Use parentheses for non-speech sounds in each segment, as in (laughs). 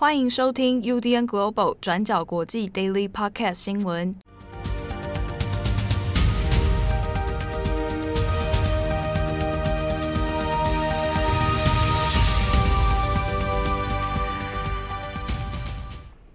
欢迎收听 UDN Global 转角国际 Daily Podcast 新闻。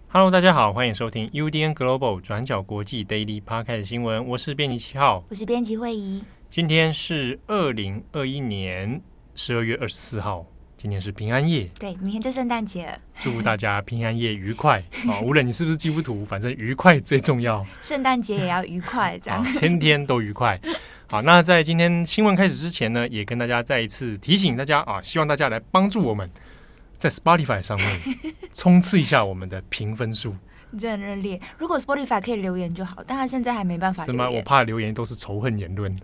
Hello，大家好，欢迎收听 UDN Global 转角国际 Daily Podcast 新闻。我是编辑七号，我是编辑慧仪。今天是二零二一年十二月二十四号。今天是平安夜，对，明天就圣诞节了。祝大家平安夜愉快啊！(laughs) 无论你是不是基督徒，反正愉快最重要。圣诞节也要愉快，这样天天都愉快。好，那在今天新闻开始之前呢，也跟大家再一次提醒大家啊，希望大家来帮助我们，在 Spotify 上面 (laughs) 冲刺一下我们的评分数。真的很热烈。如果 Spotify 可以留言就好，但他现在还没办法。什么？我怕留言都是仇恨言论。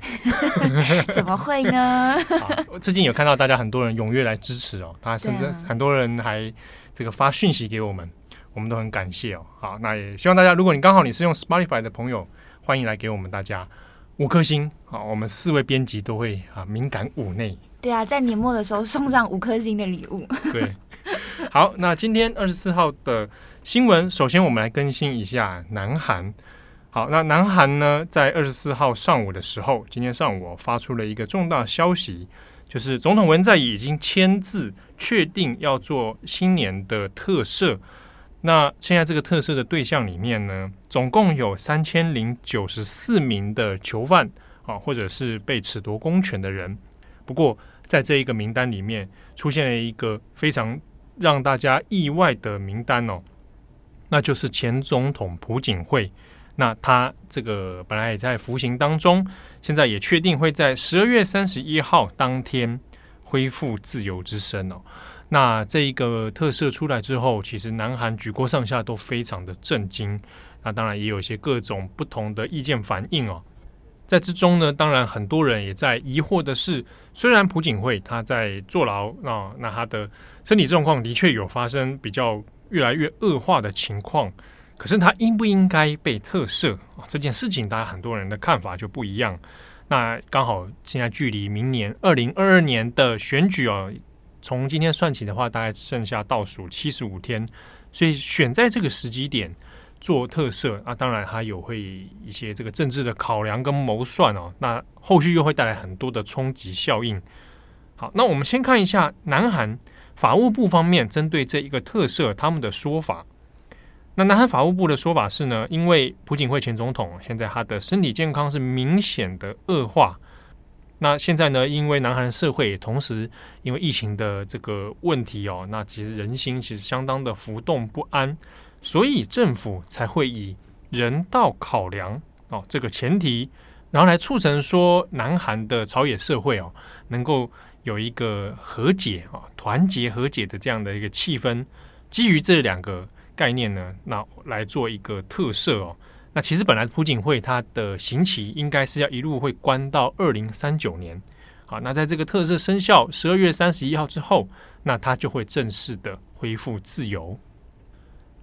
(laughs) 怎么会呢？(laughs) 最近有看到大家很多人踊跃来支持哦，他甚至很多人还这个发讯息给我们，我们都很感谢哦。好，那也希望大家，如果你刚好你是用 Spotify 的朋友，欢迎来给我们大家五颗星。好，我们四位编辑都会啊敏感五内。对啊，在年末的时候送上五颗星的礼物。对，好，那今天二十四号的。新闻，首先我们来更新一下南韩。好，那南韩呢，在二十四号上午的时候，今天上午发出了一个重大消息，就是总统文在已经签字确定要做新年的特赦。那现在这个特赦的对象里面呢，总共有三千零九十四名的囚犯啊，或者是被褫夺公权的人。不过，在这一个名单里面，出现了一个非常让大家意外的名单哦。那就是前总统朴槿惠，那他这个本来也在服刑当中，现在也确定会在十二月三十一号当天恢复自由之身哦。那这一个特赦出来之后，其实南韩举国上下都非常的震惊。那当然也有一些各种不同的意见反应哦。在之中呢，当然很多人也在疑惑的是，虽然朴槿惠他在坐牢啊，那他的身体状况的确有发生比较。越来越恶化的情况，可是他应不应该被特赦啊？这件事情，大家很多人的看法就不一样。那刚好现在距离明年二零二二年的选举哦，从今天算起的话，大概剩下倒数七十五天，所以选在这个时机点做特赦啊，当然还有会一些这个政治的考量跟谋算哦。那后续又会带来很多的冲击效应。好，那我们先看一下南韩。法务部方面针对这一个特色，他们的说法，那南韩法务部的说法是呢，因为朴槿惠前总统现在他的身体健康是明显的恶化，那现在呢，因为南韩社会同时因为疫情的这个问题哦，那其实人心其实相当的浮动不安，所以政府才会以人道考量哦这个前提，然后来促成说南韩的朝野社会哦能够。有一个和解啊，团结和解的这样的一个气氛，基于这两个概念呢，那来做一个特赦哦。那其实本来朴槿惠他的刑期应该是要一路会关到二零三九年，好，那在这个特色生效十二月三十一号之后，那他就会正式的恢复自由。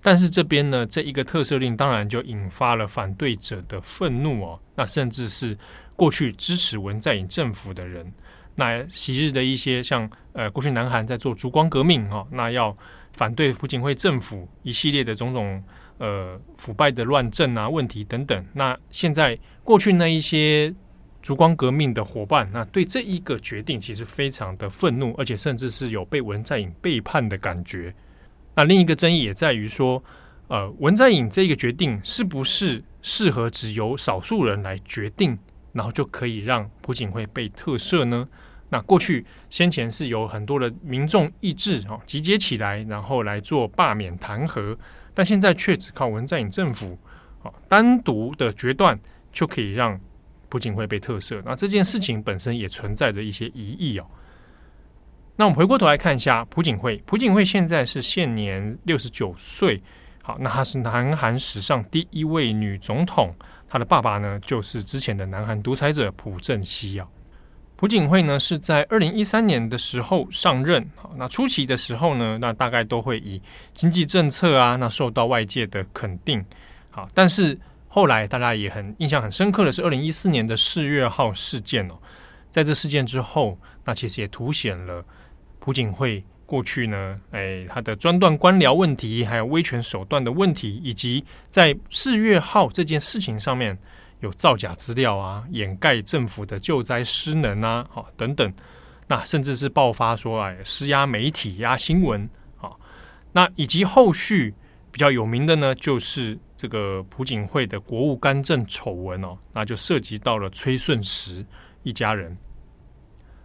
但是这边呢，这一个特赦令当然就引发了反对者的愤怒哦，那甚至是过去支持文在寅政府的人。那昔日的一些像呃，过去南韩在做烛光革命哈、哦，那要反对朴槿惠政府一系列的种种呃腐败的乱政啊问题等等。那现在过去那一些烛光革命的伙伴，那对这一个决定其实非常的愤怒，而且甚至是有被文在寅背叛的感觉。那另一个争议也在于说，呃，文在寅这个决定是不是适合只由少数人来决定，然后就可以让朴槿惠被特赦呢？那过去先前是有很多的民众意志啊集结起来，然后来做罢免弹劾，但现在却只靠文在寅政府啊单独的决断就可以让朴槿惠被特赦。那这件事情本身也存在着一些疑义哦。那我们回过头来看一下朴槿惠，朴槿惠现在是现年六十九岁，好，那她是南韩史上第一位女总统，她的爸爸呢就是之前的南韩独裁者朴正熙啊。朴槿惠呢是在二零一三年的时候上任，好，那初期的时候呢，那大概都会以经济政策啊，那受到外界的肯定，好，但是后来大家也很印象很深刻的是二零一四年的四月号事件哦，在这事件之后，那其实也凸显了朴槿惠过去呢，哎，他的专断官僚问题，还有威权手段的问题，以及在四月号这件事情上面有造假资料啊，掩盖政府的救灾失能啊，好等等，那甚至是爆发说哎施压媒体压新闻啊，那以及后续比较有名的呢，就是这个朴槿惠的国务干政丑闻哦，那就涉及到了崔顺实一家人。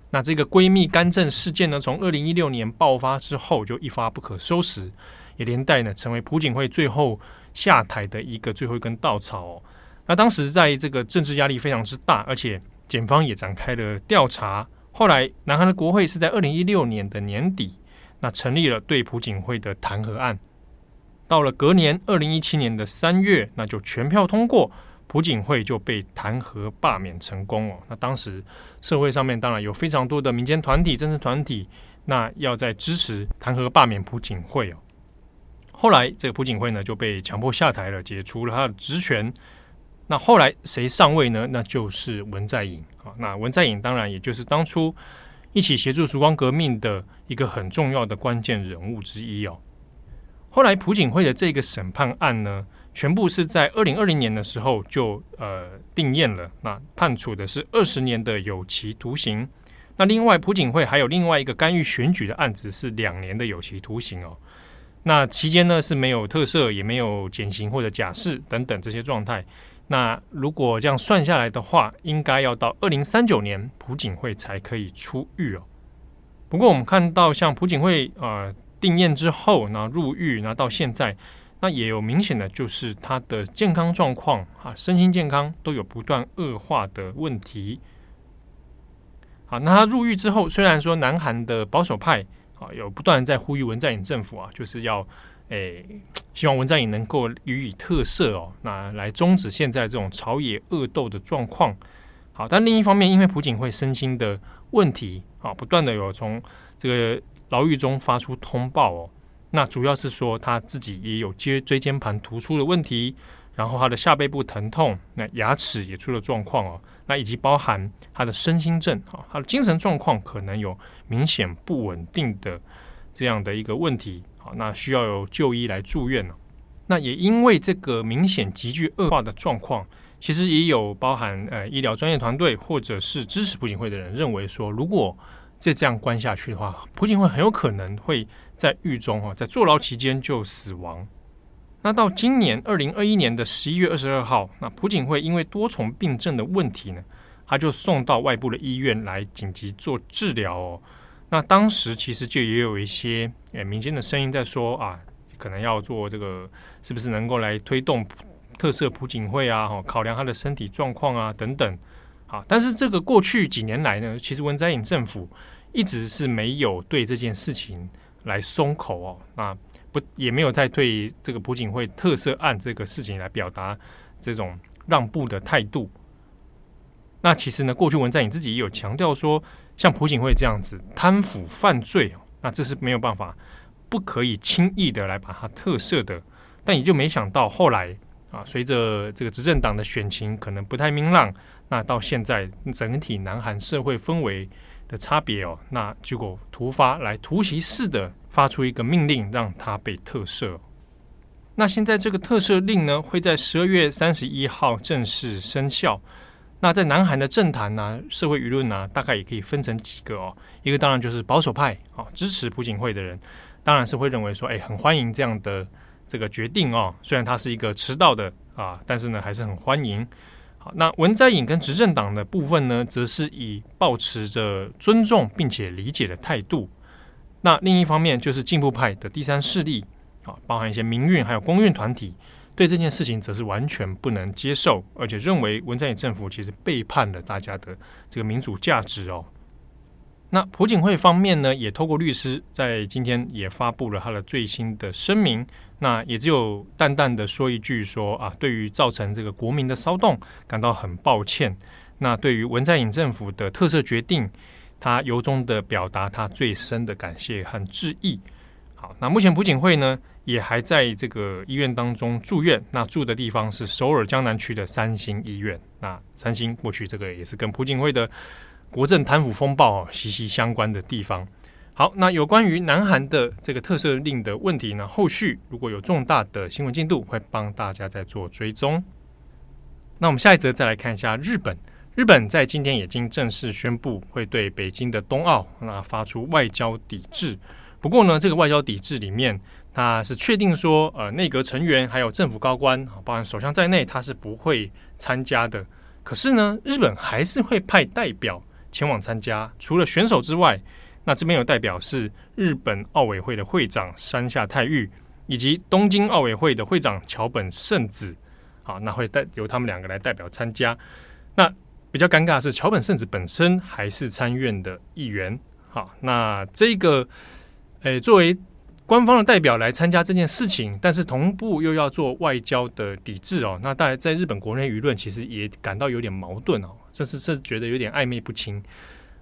那这个闺蜜干政事件呢，从二零一六年爆发之后就一发不可收拾，也连带呢成为朴槿惠最后下台的一个最后一根稻草哦。那当时在这个政治压力非常之大，而且检方也展开了调查。后来南韩的国会是在二零一六年的年底，那成立了对朴槿惠的弹劾案。到了隔年二零一七年的三月，那就全票通过。朴槿惠就被弹劾罢免成功哦。那当时社会上面当然有非常多的民间团体、政治团体，那要在支持弹劾罢免朴槿惠哦。后来这个朴槿惠呢就被强迫下台了，解除了他的职权。那后来谁上位呢？那就是文在寅啊。那文在寅当然也就是当初一起协助曙光革命的一个很重要的关键人物之一哦。后来朴槿惠的这个审判案呢，全部是在二零二零年的时候就呃定验了，那判处的是二十年的有期徒刑。那另外朴槿惠还有另外一个干预选举的案子是两年的有期徒刑哦。那期间呢是没有特赦，也没有减刑或者假释等等这些状态。那如果这样算下来的话，应该要到二零三九年朴槿惠才可以出狱哦。不过我们看到像朴槿惠呃定验之后，那入狱，那到现在。那也有明显的，就是他的健康状况啊，身心健康都有不断恶化的问题。好，那他入狱之后，虽然说南韩的保守派啊有不断在呼吁文在寅政府啊，就是要诶、希望文在寅能够予以特赦哦，那来终止现在这种朝野恶斗的状况。好，但另一方面，因为朴槿惠身心的问题啊，不断的有从这个牢狱中发出通报哦。那主要是说他自己也有椎椎间盘突出的问题，然后他的下背部疼痛，那牙齿也出了状况哦，那以及包含他的身心症啊，他的精神状况可能有明显不稳定的这样的一个问题，好，那需要有就医来住院了。那也因为这个明显急剧恶化的状况，其实也有包含呃医疗专业团队或者是支持朴槿惠的人认为说，如果再这样关下去的话，朴槿惠很有可能会。在狱中哈，在坐牢期间就死亡。那到今年二零二一年的十一月二十二号，那朴槿惠因为多重病症的问题呢，他就送到外部的医院来紧急做治疗哦。那当时其实就也有一些诶民间的声音在说啊，可能要做这个，是不是能够来推动特色朴槿惠啊？哈，考量他的身体状况啊等等。好，但是这个过去几年来呢，其实文在寅政府一直是没有对这件事情。来松口哦，那不也没有在对这个朴槿惠特色案这个事情来表达这种让步的态度。那其实呢，过去文在寅自己也有强调说，像朴槿惠这样子贪腐犯罪，那这是没有办法，不可以轻易的来把它特赦的。但也就没想到后来啊，随着这个执政党的选情可能不太明朗，那到现在整体南韩社会氛围。的差别哦，那结果突发来突袭式的发出一个命令，让他被特赦。那现在这个特赦令呢，会在十二月三十一号正式生效。那在南韩的政坛呢、社会舆论呢，大概也可以分成几个哦。一个当然就是保守派啊，支持朴槿惠的人，当然是会认为说，哎，很欢迎这样的这个决定哦。虽然他是一个迟到的啊，但是呢，还是很欢迎。好，那文在寅跟执政党的部分呢，则是以抱持着尊重并且理解的态度。那另一方面就是进步派的第三势力，啊，包含一些民运还有公运团体，对这件事情则是完全不能接受，而且认为文在寅政府其实背叛了大家的这个民主价值哦。那朴槿惠方面呢，也透过律师在今天也发布了他的最新的声明。那也只有淡淡的说一句说啊，对于造成这个国民的骚动感到很抱歉。那对于文在寅政府的特色决定，他由衷的表达他最深的感谢和致意。好，那目前朴槿惠呢也还在这个医院当中住院，那住的地方是首尔江南区的三星医院。那三星过去这个也是跟朴槿惠的。国政贪腐风暴息息相关的地方。好，那有关于南韩的这个特赦令的问题呢，后续如果有重大的新闻进度，会帮大家再做追踪。那我们下一则再来看一下日本。日本在今天已经正式宣布会对北京的冬奥那发出外交抵制。不过呢，这个外交抵制里面，他是确定说，呃，内阁成员还有政府高官，包含首相在内，他是不会参加的。可是呢，日本还是会派代表前往参加。除了选手之外，那这边有代表是日本奥委会的会长山下泰裕，以及东京奥委会的会长桥本圣子。好，那会代由他们两个来代表参加。那比较尴尬的是，桥本圣子本身还是参院的议员。好，那这个，诶，作为官方的代表来参加这件事情，但是同步又要做外交的抵制哦。那大家在日本国内舆论其实也感到有点矛盾哦，这是是觉得有点暧昧不清。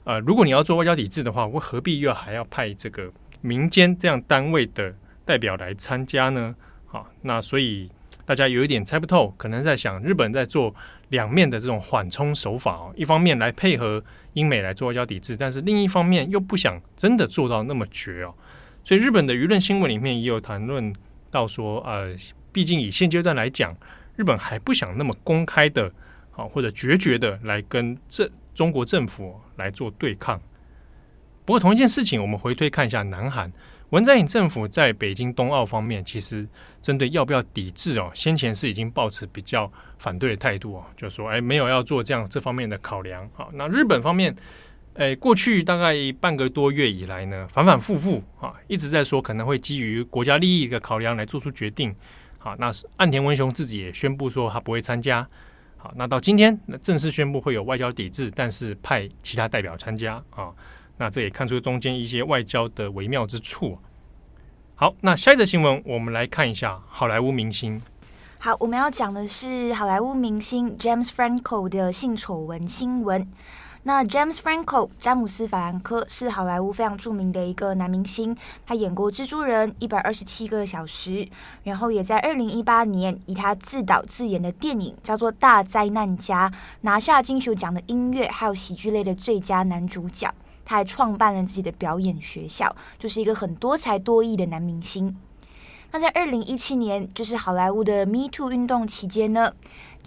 呃，如果你要做外交抵制的话，我何必又还要派这个民间这样单位的代表来参加呢？好，那所以。大家有一点猜不透，可能在想日本在做两面的这种缓冲手法哦，一方面来配合英美来做外交抵制，但是另一方面又不想真的做到那么绝哦。所以日本的舆论新闻里面也有谈论到说，呃，毕竟以现阶段来讲，日本还不想那么公开的，好或者决绝的来跟这中国政府来做对抗。不过同一件事情，我们回推看一下南韩。文在寅政府在北京冬奥方面，其实针对要不要抵制哦，先前是已经抱持比较反对的态度哦，就说哎，没有要做这样这方面的考量。好，那日本方面，哎，过去大概半个多月以来呢，反反复复啊，一直在说可能会基于国家利益的考量来做出决定。好，那岸田文雄自己也宣布说他不会参加。好，那到今天那正式宣布会有外交抵制，但是派其他代表参加啊。那这也看出中间一些外交的微妙之处。好，那下一则新闻，我们来看一下好莱坞明星。好，我们要讲的是好莱坞明星 James Franco 的性丑闻新闻。那 James Franco 詹姆斯·法兰科是好莱坞非常著名的一个男明星，他演过《蜘蛛人》一百二十七个小时，然后也在二零一八年以他自导自演的电影叫做《大灾难家》拿下金球奖的音乐还有喜剧类的最佳男主角。他还创办了自己的表演学校，就是一个很多才多艺的男明星。那在二零一七年，就是好莱坞的 Me Too 运动期间呢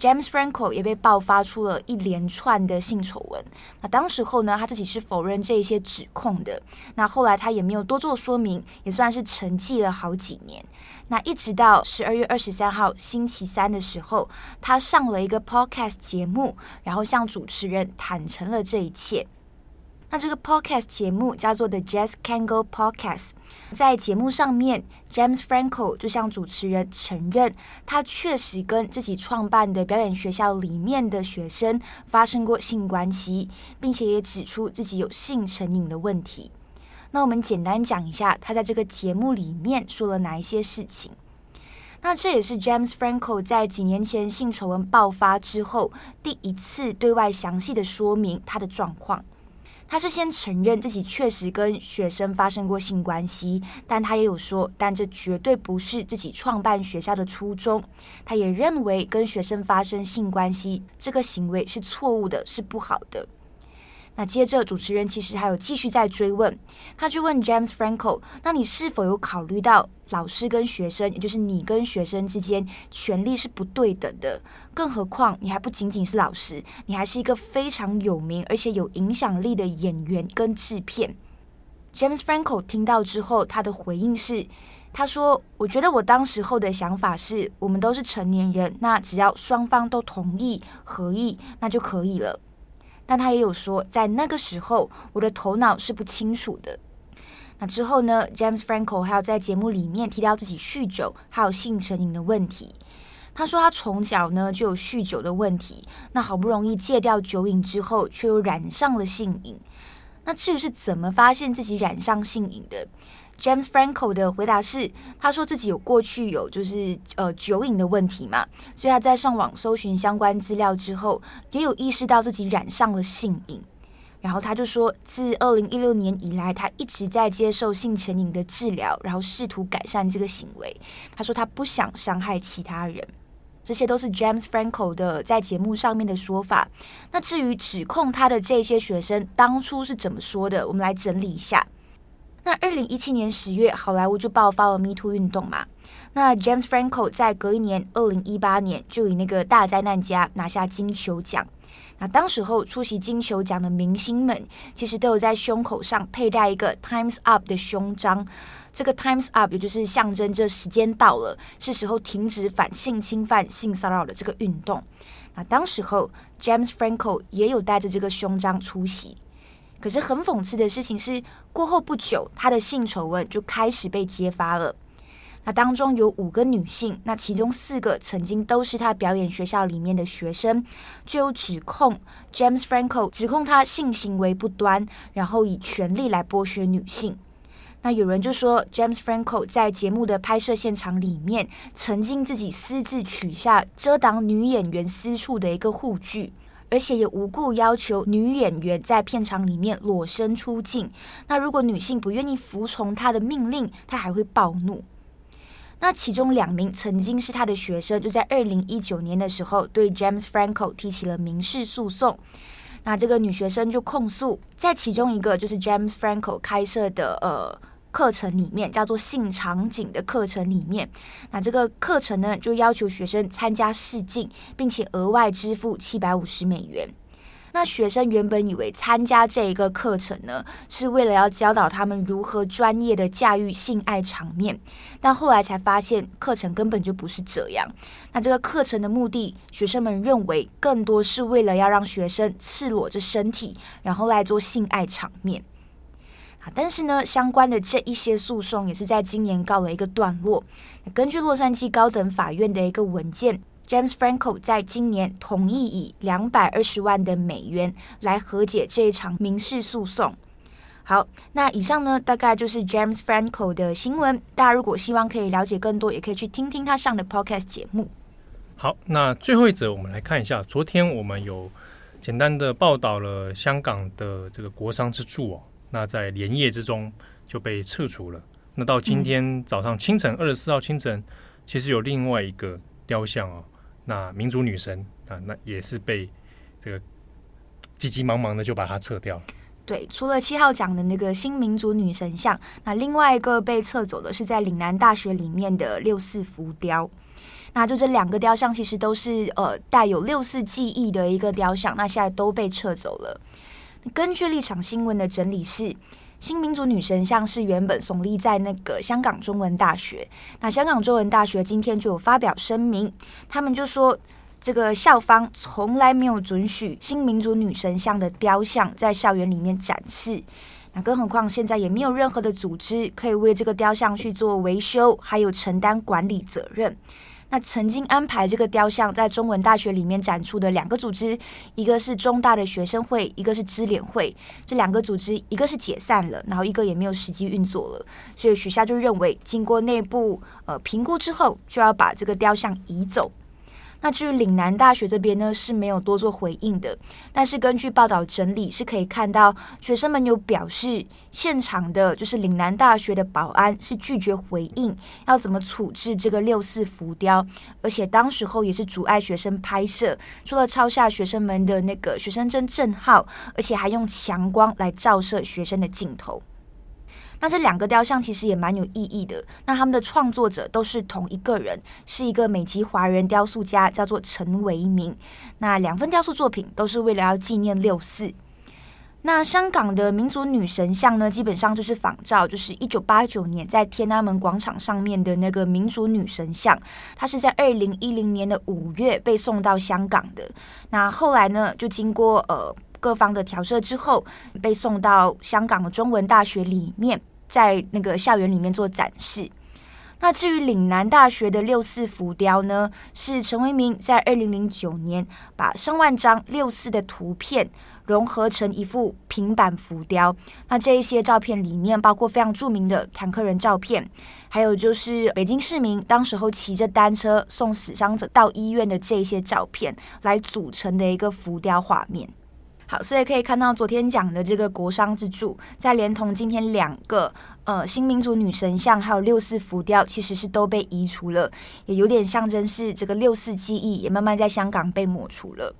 ，James Franco 也被爆发出了一连串的性丑闻。那当时候呢，他自己是否认这些指控的。那后来他也没有多做说明，也算是沉寂了好几年。那一直到十二月二十三号星期三的时候，他上了一个 Podcast 节目，然后向主持人坦诚了这一切。那这个 podcast 节目叫做 The Jazz Cango Podcast，在节目上面，James Franco 就向主持人承认，他确实跟自己创办的表演学校里面的学生发生过性关系，并且也指出自己有性成瘾的问题。那我们简单讲一下，他在这个节目里面说了哪一些事情。那这也是 James Franco 在几年前性丑闻爆发之后，第一次对外详细的说明他的状况。他是先承认自己确实跟学生发生过性关系，但他也有说，但这绝对不是自己创办学校的初衷。他也认为跟学生发生性关系这个行为是错误的，是不好的。那接着主持人其实还有继续在追问，他就问 James Franco：“ 那你是否有考虑到老师跟学生，也就是你跟学生之间权力是不对等的？更何况你还不仅仅是老师，你还是一个非常有名而且有影响力的演员跟制片。” James Franco 听到之后，他的回应是：“他说，我觉得我当时候的想法是，我们都是成年人，那只要双方都同意合意，那就可以了。”但他也有说，在那个时候，我的头脑是不清楚的。那之后呢，James Franco 还有在节目里面提到自己酗酒还有性成瘾的问题。他说他从小呢就有酗酒的问题，那好不容易戒掉酒瘾之后，却又染上了性瘾。那至于是怎么发现自己染上性瘾的？James Franco 的回答是，他说自己有过去有就是呃酒瘾的问题嘛，所以他在上网搜寻相关资料之后，也有意识到自己染上了性瘾。然后他就说，自二零一六年以来，他一直在接受性成瘾的治疗，然后试图改善这个行为。他说他不想伤害其他人，这些都是 James Franco 的在节目上面的说法。那至于指控他的这些学生当初是怎么说的，我们来整理一下。那二零一七年十月，好莱坞就爆发了 Me Too 运动嘛。那 James Franco 在隔一年，二零一八年就以那个大灾难家拿下金球奖。那当时候出席金球奖的明星们，其实都有在胸口上佩戴一个 Times Up 的胸章。这个 Times Up 也就是象征着时间到了，是时候停止反性侵犯、性骚扰的这个运动。那当时候 James Franco 也有带着这个胸章出席。可是很讽刺的事情是，过后不久，他的性丑闻就开始被揭发了。那当中有五个女性，那其中四个曾经都是他表演学校里面的学生，就有指控 James Franco 指控他性行为不端，然后以权力来剥削女性。那有人就说，James Franco 在节目的拍摄现场里面，曾经自己私自取下遮挡女演员私处的一个护具。而且也无故要求女演员在片场里面裸身出镜。那如果女性不愿意服从他的命令，他还会暴怒。那其中两名曾经是他的学生，就在二零一九年的时候，对 James Franco 提起了民事诉讼。那这个女学生就控诉，在其中一个就是 James Franco 开设的呃。课程里面叫做性场景的课程里面，那这个课程呢，就要求学生参加试镜，并且额外支付七百五十美元。那学生原本以为参加这一个课程呢，是为了要教导他们如何专业的驾驭性爱场面，但后来才发现课程根本就不是这样。那这个课程的目的，学生们认为更多是为了要让学生赤裸着身体，然后来做性爱场面。但是呢，相关的这一些诉讼也是在今年告了一个段落。根据洛杉矶高等法院的一个文件，James Franco 在今年同意以两百二十万的美元来和解这一场民事诉讼。好，那以上呢，大概就是 James Franco 的新闻。大家如果希望可以了解更多，也可以去听听他上的 Podcast 节目。好，那最后一则我们来看一下，昨天我们有简单的报道了香港的这个国商之柱哦。那在连夜之中就被撤除了。那到今天早上清晨，二十四号清晨，其实有另外一个雕像哦，那民族女神啊，那也是被这个急急忙忙的就把它撤掉了。对，除了七号讲的那个新民族女神像，那另外一个被撤走的是在岭南大学里面的六四浮雕。那就这两个雕像其实都是呃带有六四记忆的一个雕像，那现在都被撤走了。根据立场新闻的整理是，新民主女神像是原本耸立在那个香港中文大学。那香港中文大学今天就有发表声明，他们就说这个校方从来没有准许新民主女神像的雕像在校园里面展示。那更何况现在也没有任何的组织可以为这个雕像去做维修，还有承担管理责任。那曾经安排这个雕像在中文大学里面展出的两个组织，一个是中大的学生会，一个是支联会。这两个组织，一个是解散了，然后一个也没有实际运作了。所以许夏就认为，经过内部呃评估之后，就要把这个雕像移走。那至于岭南大学这边呢，是没有多做回应的。但是根据报道整理，是可以看到学生们有表示，现场的就是岭南大学的保安是拒绝回应要怎么处置这个六四浮雕，而且当时候也是阻碍学生拍摄，除了抄下学生们的那个学生证证号，而且还用强光来照射学生的镜头。那这两个雕像其实也蛮有意义的。那他们的创作者都是同一个人，是一个美籍华人雕塑家，叫做陈维明。那两份雕塑作品都是为了要纪念六四。那香港的民主女神像呢，基本上就是仿照，就是一九八九年在天安门广场上面的那个民主女神像。它是在二零一零年的五月被送到香港的。那后来呢，就经过呃各方的调色之后，被送到香港的中文大学里面。在那个校园里面做展示。那至于岭南大学的六四浮雕呢，是陈为民在二零零九年把上万张六四的图片融合成一幅平板浮雕。那这一些照片里面包括非常著名的坦克人照片，还有就是北京市民当时候骑着单车送死伤者到医院的这些照片，来组成的一个浮雕画面。好，所以可以看到昨天讲的这个国殇之柱，再连同今天两个呃新民主女神像，还有六四浮雕，其实是都被移除了，也有点象征是这个六四记忆也慢慢在香港被抹除了。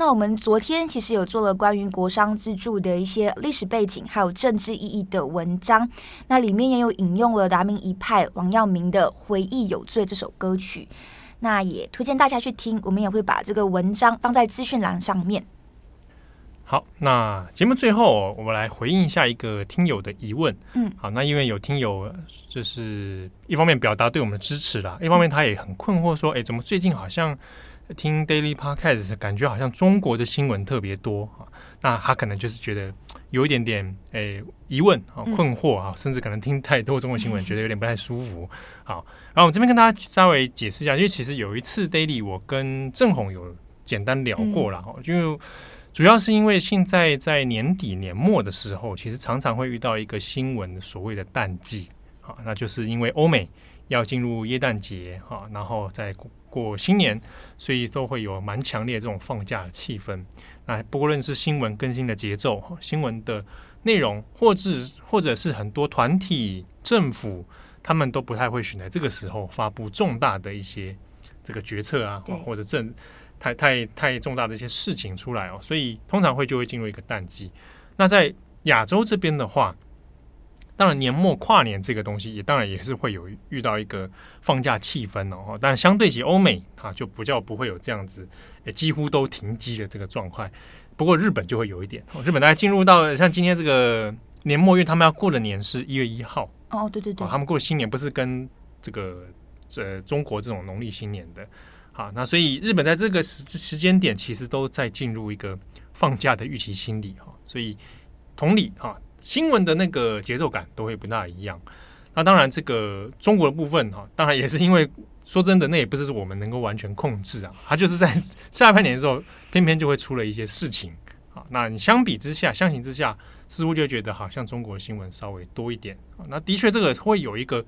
那我们昨天其实有做了关于国殇之柱的一些历史背景，还有政治意义的文章。那里面也有引用了达明一派王耀明的《回忆有罪》这首歌曲。那也推荐大家去听，我们也会把这个文章放在资讯栏上面。好，那节目最后我们来回应一下一个听友的疑问。嗯，好，那因为有听友就是一方面表达对我们的支持啦，一方面他也很困惑说，哎，怎么最近好像听 Daily Podcast 感觉好像中国的新闻特别多啊？那他可能就是觉得有一点点诶疑问啊、困惑啊，甚至可能听太多中国新闻，觉得有点不太舒服。好，然后我这边跟大家稍微解释一下，因为其实有一次 Daily 我跟郑红有简单聊过了哈，就。主要是因为现在在年底年末的时候，其实常常会遇到一个新闻，所谓的淡季，啊，那就是因为欧美要进入耶诞节，哈，然后再过新年，所以都会有蛮强烈这种放假的气氛。那不论是新闻更新的节奏、新闻的内容，或者或者是很多团体、政府，他们都不太会选在这个时候发布重大的一些这个决策啊，或者政。太太太重大的一些事情出来哦，所以通常会就会进入一个淡季。那在亚洲这边的话，当然年末跨年这个东西也当然也是会有遇到一个放假气氛哦。但相对起欧美，它就不叫不会有这样子，也几乎都停机的这个状况。不过日本就会有一点，日本大家进入到像今天这个年末，因为他们要过的年是一月一号哦，对对对，他们过的新年不是跟这个呃中国这种农历新年的。啊，那所以日本在这个时时间点，其实都在进入一个放假的预期心理哈，所以同理哈，新闻的那个节奏感都会不大一样。那当然，这个中国的部分哈，当然也是因为说真的，那也不是我们能够完全控制啊。它就是在 (laughs) 下半年的时候，偏偏就会出了一些事情啊。那你相比之下，相形之下，似乎就觉得好像中国新闻稍微多一点啊。那的确，这个会有一个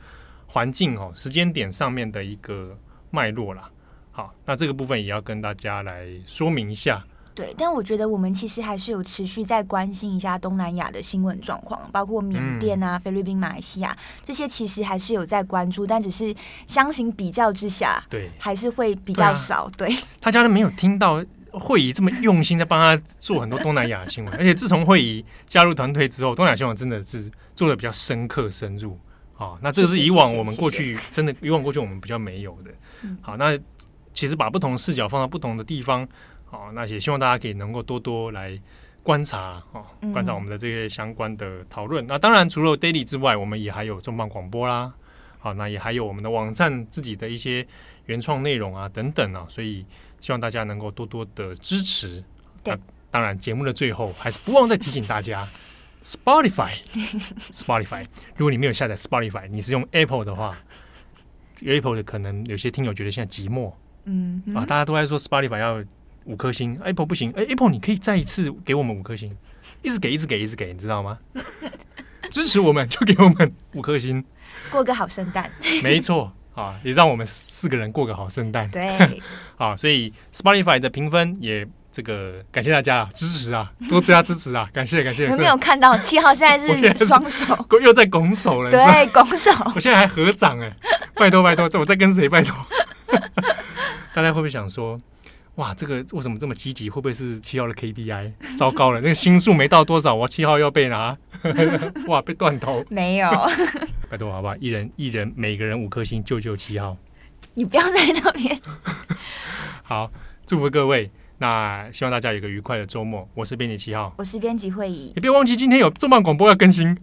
环境哦，时间点上面的一个脉络啦。好，那这个部分也要跟大家来说明一下。对，但我觉得我们其实还是有持续在关心一下东南亚的新闻状况，包括缅甸啊、嗯、菲律宾、马来西亚这些，其实还是有在关注，但只是相形比较之下，对，还是会比较少。对，啊、对大家都没有听到会议这么用心在帮他做很多东南亚的新闻，而且自从会议加入团队之后，东南亚新闻真的是做的比较深刻深入。好，那这个是以往我们过去真的以往过去我们比较没有的。好，那。其实把不同视角放到不同的地方，好，那也希望大家可以能够多多来观察，哦，观察我们的这些相关的讨论。那当然，除了 Daily 之外，我们也还有重磅广播啦，好，那也还有我们的网站自己的一些原创内容啊，等等啊，所以希望大家能够多多的支持。对，当然节目的最后还是不忘再提醒大家，(laughs) Spotify，Spotify，(laughs) 如果你没有下载 Spotify，你是用 Apple 的话，Apple 的可能有些听友觉得现在寂寞。嗯啊，大家都在说 Spotify 要五颗星，Apple 不行。哎，Apple 你可以再一次给我们五颗星，一直给，一直给，一直给，你知道吗？(laughs) 支持我们就给我们五颗星，过个好圣诞。没错啊，也让我们四个人过个好圣诞。对，(laughs) 啊，所以 Spotify 的评分也这个感谢大家啊，支持啊，多加支持啊，感谢感谢。有没有看到七号现在是双手 (laughs) 又在拱手了？对，拱手。我现在还合掌哎，拜托拜托，我在跟谁拜托？大家会不会想说，哇，这个为什么这么积极？会不会是七号的 KPI？糟糕了，那个星数没到多少，我七号要被拿，(laughs) 哇，被断头。没有，拜托，好不好？一人一人，每个人五颗星，救救七号。你不要在那边。(laughs) 好，祝福各位。那希望大家有个愉快的周末。我是编辑七号，我是编辑会议。也别忘记今天有重磅广播要更新。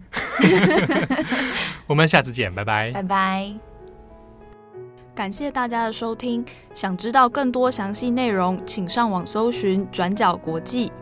(laughs) 我们下次见，拜拜，拜拜。感谢大家的收听，想知道更多详细内容，请上网搜寻转角国际。